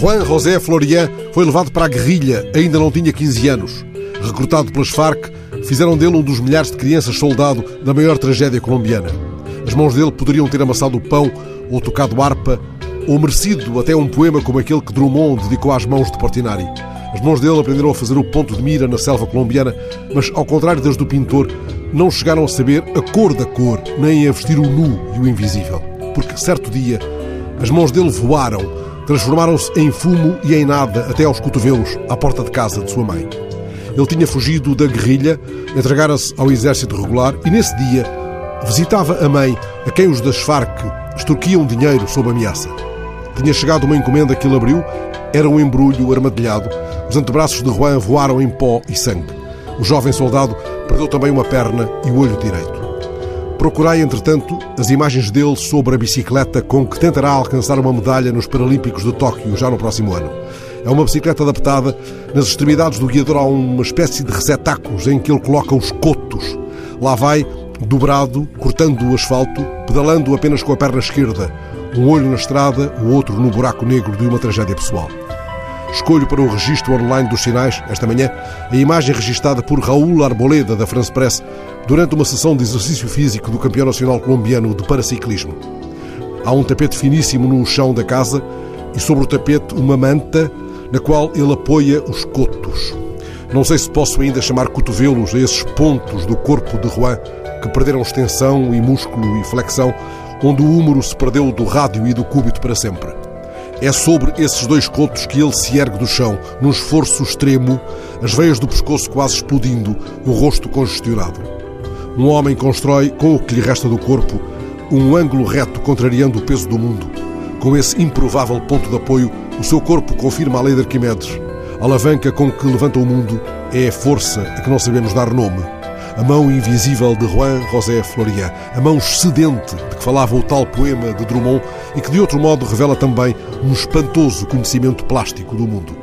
Juan José Florian foi levado para a guerrilha, ainda não tinha 15 anos. Recrutado pelas Farc, fizeram dele um dos milhares de crianças soldado da maior tragédia colombiana. As mãos dele poderiam ter amassado o pão, ou tocado harpa, ou merecido até um poema como aquele que Drummond dedicou às mãos de Portinari. As mãos dele aprenderam a fazer o ponto de mira na selva colombiana, mas, ao contrário das do pintor, não chegaram a saber a cor da cor, nem a vestir o nu e o invisível. Porque, certo dia, as mãos dele voaram, transformaram-se em fumo e em nada até aos cotovelos, à porta de casa de sua mãe. Ele tinha fugido da guerrilha, entregara-se ao exército regular e, nesse dia, visitava a mãe, a quem os das Farc extorquiam dinheiro sob ameaça. Tinha chegado uma encomenda que ele abriu, era um embrulho armadilhado. Os antebraços de Juan voaram em pó e sangue. O jovem soldado perdeu também uma perna e o olho direito. Procurai, entretanto, as imagens dele sobre a bicicleta com que tentará alcançar uma medalha nos Paralímpicos de Tóquio já no próximo ano. É uma bicicleta adaptada. Nas extremidades do guiador há uma espécie de receptáculos em que ele coloca os cotos. Lá vai, dobrado, cortando o asfalto, pedalando apenas com a perna esquerda, um olho na estrada, o outro no buraco negro de uma tragédia pessoal. Escolho para o registro online dos sinais, esta manhã, a imagem registada por Raul Arboleda, da France Press, durante uma sessão de exercício físico do campeão nacional colombiano de paraciclismo. Há um tapete finíssimo no chão da casa e sobre o tapete uma manta na qual ele apoia os cotos. Não sei se posso ainda chamar cotovelos a esses pontos do corpo de Juan que perderam extensão e músculo e flexão, onde o húmero se perdeu do rádio e do cúbito para sempre. É sobre esses dois cotos que ele se ergue do chão, num esforço extremo, as veias do pescoço quase explodindo, o rosto congestionado. Um homem constrói, com o que lhe resta do corpo, um ângulo reto contrariando o peso do mundo. Com esse improvável ponto de apoio, o seu corpo confirma a lei de Arquimedes. A alavanca com que levanta o mundo é a força a que não sabemos dar nome a mão invisível de Juan José Florian, a mão excedente de que falava o tal poema de Drummond e que de outro modo revela também um espantoso conhecimento plástico do mundo.